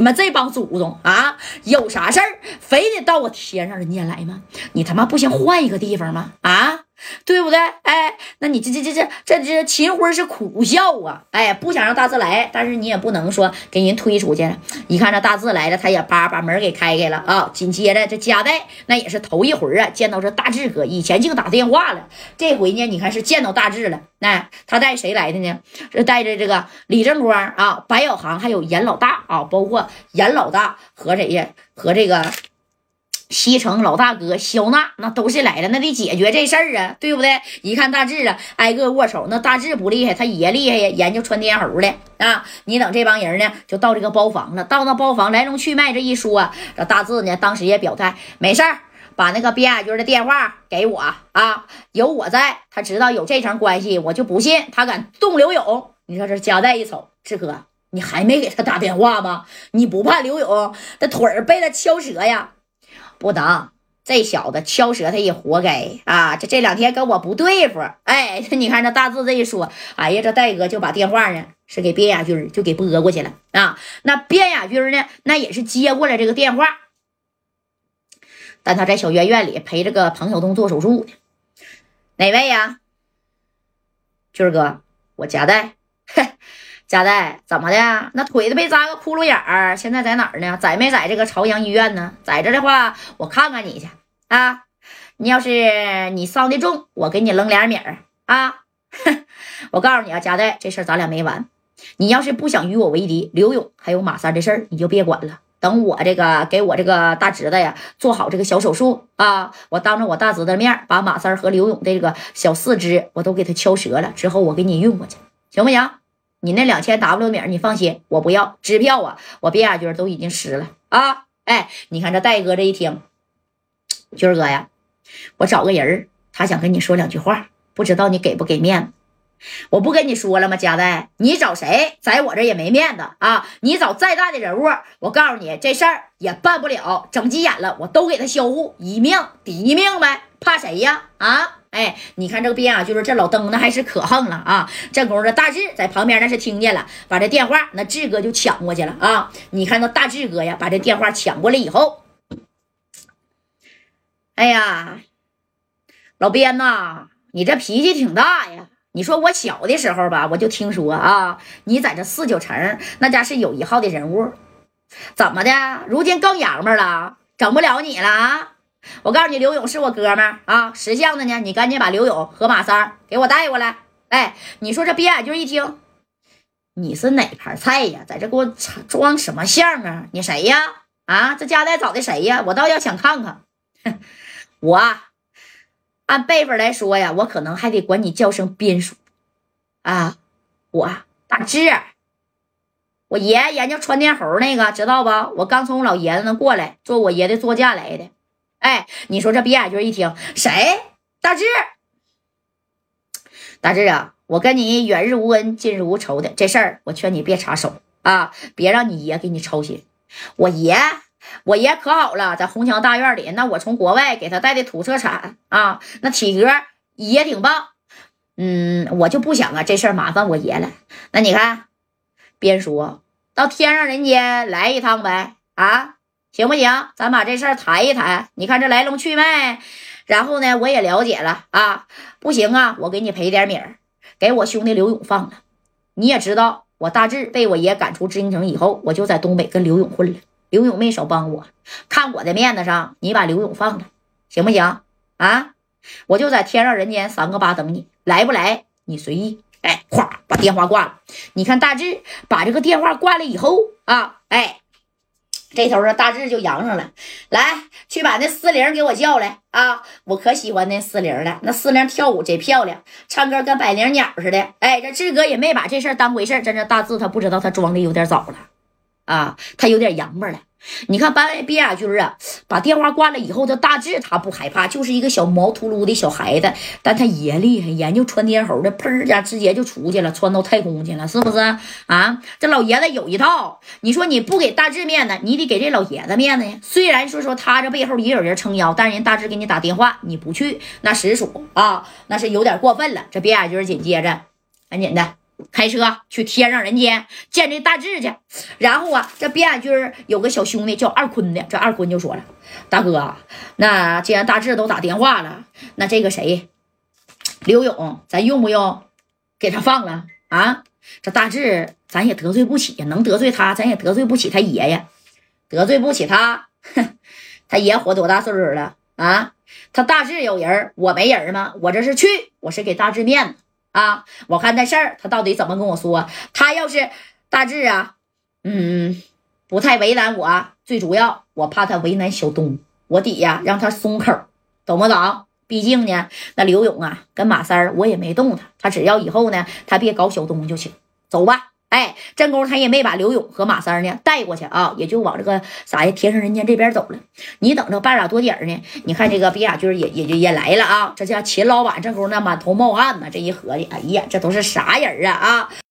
你们这帮祖宗啊，有啥事儿非得到我天上人间来吗？你他妈不先换一个地方吗？啊，对不对？哎，那你这这这这这这秦辉是苦笑啊！哎，不想让大志来，但是你也不能说给人推出去。一看这大志来了，他也叭把门给开开了啊。紧接着这佳代那也是头一回啊，见到这大志哥，以前净打电话了，这回呢，你看是见到大志了。那他带谁来的呢？是带着这个李正光啊、白小航，还有严老大啊，包括。严老大和谁呀？和这个西城老大哥肖娜，那都是来了，那得解决这事儿啊，对不对？一看大志啊，挨个握手。那大志不厉害，他爷厉害呀，研究穿天猴的啊。你等这帮人呢，就到这个包房了。到那包房来龙去脉这一说，这大志呢，当时也表态，没事儿，把那个边亚军的电话给我啊，有我在，他知道有这层关系，我就不信他敢动刘勇。你说这夹带一瞅，志哥。你还没给他打电话吗？你不怕刘勇的腿儿被他敲折呀？不能，这小子敲折他也活该啊！这这两天跟我不对付。哎，你看这大志这一说，哎呀，这戴哥就把电话呢是给卞雅军就给拨过去了啊。那卞雅军呢，那也是接过来这个电话，但他在小院院里陪这个庞晓东做手术呢。哪位呀？军哥，我夹带。佳代怎么的？那腿子被扎个窟窿眼儿，现在在哪儿呢？在没在这个朝阳医院呢？在这的话，我看看你去啊！你要是你伤的重，我给你扔俩米儿啊！我告诉你啊，佳代，这事儿咱俩没完。你要是不想与我为敌，刘勇还有马三的事儿，你就别管了。等我这个给我这个大侄子呀做好这个小手术啊，我当着我大侄子的面把马三和刘勇这个小四肢我都给他敲折了，之后我给你运过去，行不行？你那两千 W 米，你放心，我不要支票啊！我别亚军都已经湿了啊！哎，你看这戴哥这一听，军哥呀，我找个人，他想跟你说两句话，不知道你给不给面子？我不跟你说了吗？佳代，你找谁，在我这也没面子啊！你找再大的人物，我告诉你，这事儿也办不了，整急眼了，我都给他销户，一命抵一命呗，怕谁呀？啊！哎，你看这个边啊，就是这老登那还是可横了啊！这功夫大志在旁边那是听见了，把这电话那志哥就抢过去了啊！你看那大志哥呀，把这电话抢过来以后，哎呀，老边呐，你这脾气挺大呀！你说我小的时候吧，我就听说啊，你在这四九城那家是有一号的人物，怎么的？如今更洋们了，整不了你了啊！我告诉你，刘勇是我哥们儿啊，识相的呢。你赶紧把刘勇和马三给我带过来。哎，你说这边眼镜一听，你是哪盘菜呀？在这给我装什么相啊？你谁呀？啊，这家带找的谁呀？我倒要想看看。我按辈分来说呀，我可能还得管你叫声边叔啊。我大志，我爷研究穿天猴那个，知道不？我刚从我老爷子那过来，坐我爷的座驾来的。哎，你说这比亚军一听，谁？大志，大志啊，我跟你远日无恩，近日无仇的这事儿，我劝你别插手啊，别让你爷给你操心。我爷，我爷可好了，在红墙大院里，那我从国外给他带的土特产啊，那体格也挺棒。嗯，我就不想啊，这事儿麻烦我爷了。那你看，边说到天上人间来一趟呗？啊？行不行？咱把这事儿谈一谈。你看这来龙去脉，然后呢，我也了解了啊。不行啊，我给你赔点米儿，给我兄弟刘勇放了。你也知道，我大志被我爷赶出知音城以后，我就在东北跟刘勇混了。刘勇没少帮我，看我的面子上，你把刘勇放了，行不行？啊，我就在天上人间三个八等你，来不来你随意。哎，咵，把电话挂了。你看大志把这个电话挂了以后啊，哎。这头的大志就扬上了，来去把那四零给我叫来啊！我可喜欢那四零了，那四零跳舞贼漂亮，唱歌跟百灵鸟似的。哎，这志哥也没把这事儿当回事儿真是大志他不知道他装的有点早了啊，他有点洋巴了。你看，班边亚军啊，把电话挂了以后，这大志他不害怕，就是一个小毛秃噜的小孩子，但他爷厉害，研究穿天猴的，砰家直接就出去了，窜到太空去了，是不是啊？这老爷子有一套，你说你不给大志面子，你得给这老爷子面子呀。虽然说说他这背后也有人撑腰，但是人大志给你打电话，你不去，那实属啊，那是有点过分了。这别亚军紧接着，赶紧的。开车去天上人间见这大志去。然后啊，这边雅军有个小兄弟叫二坤的，这二坤就说了：“大哥，那既然大志都打电话了，那这个谁，刘勇，咱用不用给他放了啊？这大志咱也得罪不起，能得罪他，咱也得罪不起他爷爷，得罪不起他。哼，他爷活多大岁数了啊？他大志有人，我没人吗？我这是去，我是给大志面子。”啊，我看那事儿他到底怎么跟我说？他要是大志啊，嗯，不太为难我，最主要我怕他为难小东，我得呀让他松口，懂不懂？毕竟呢，那刘勇啊跟马三儿我也没动他，他只要以后呢他别搞小东就行。走吧。哎，正宫他也没把刘勇和马三呢带过去啊，也就往这个啥呀天上人间这边走了。你等着半拉多点呢，你看这个毕亚军也也就也来了啊。这家秦老板正宫那满头冒汗呢，这一合计，哎呀，这都是啥人啊啊！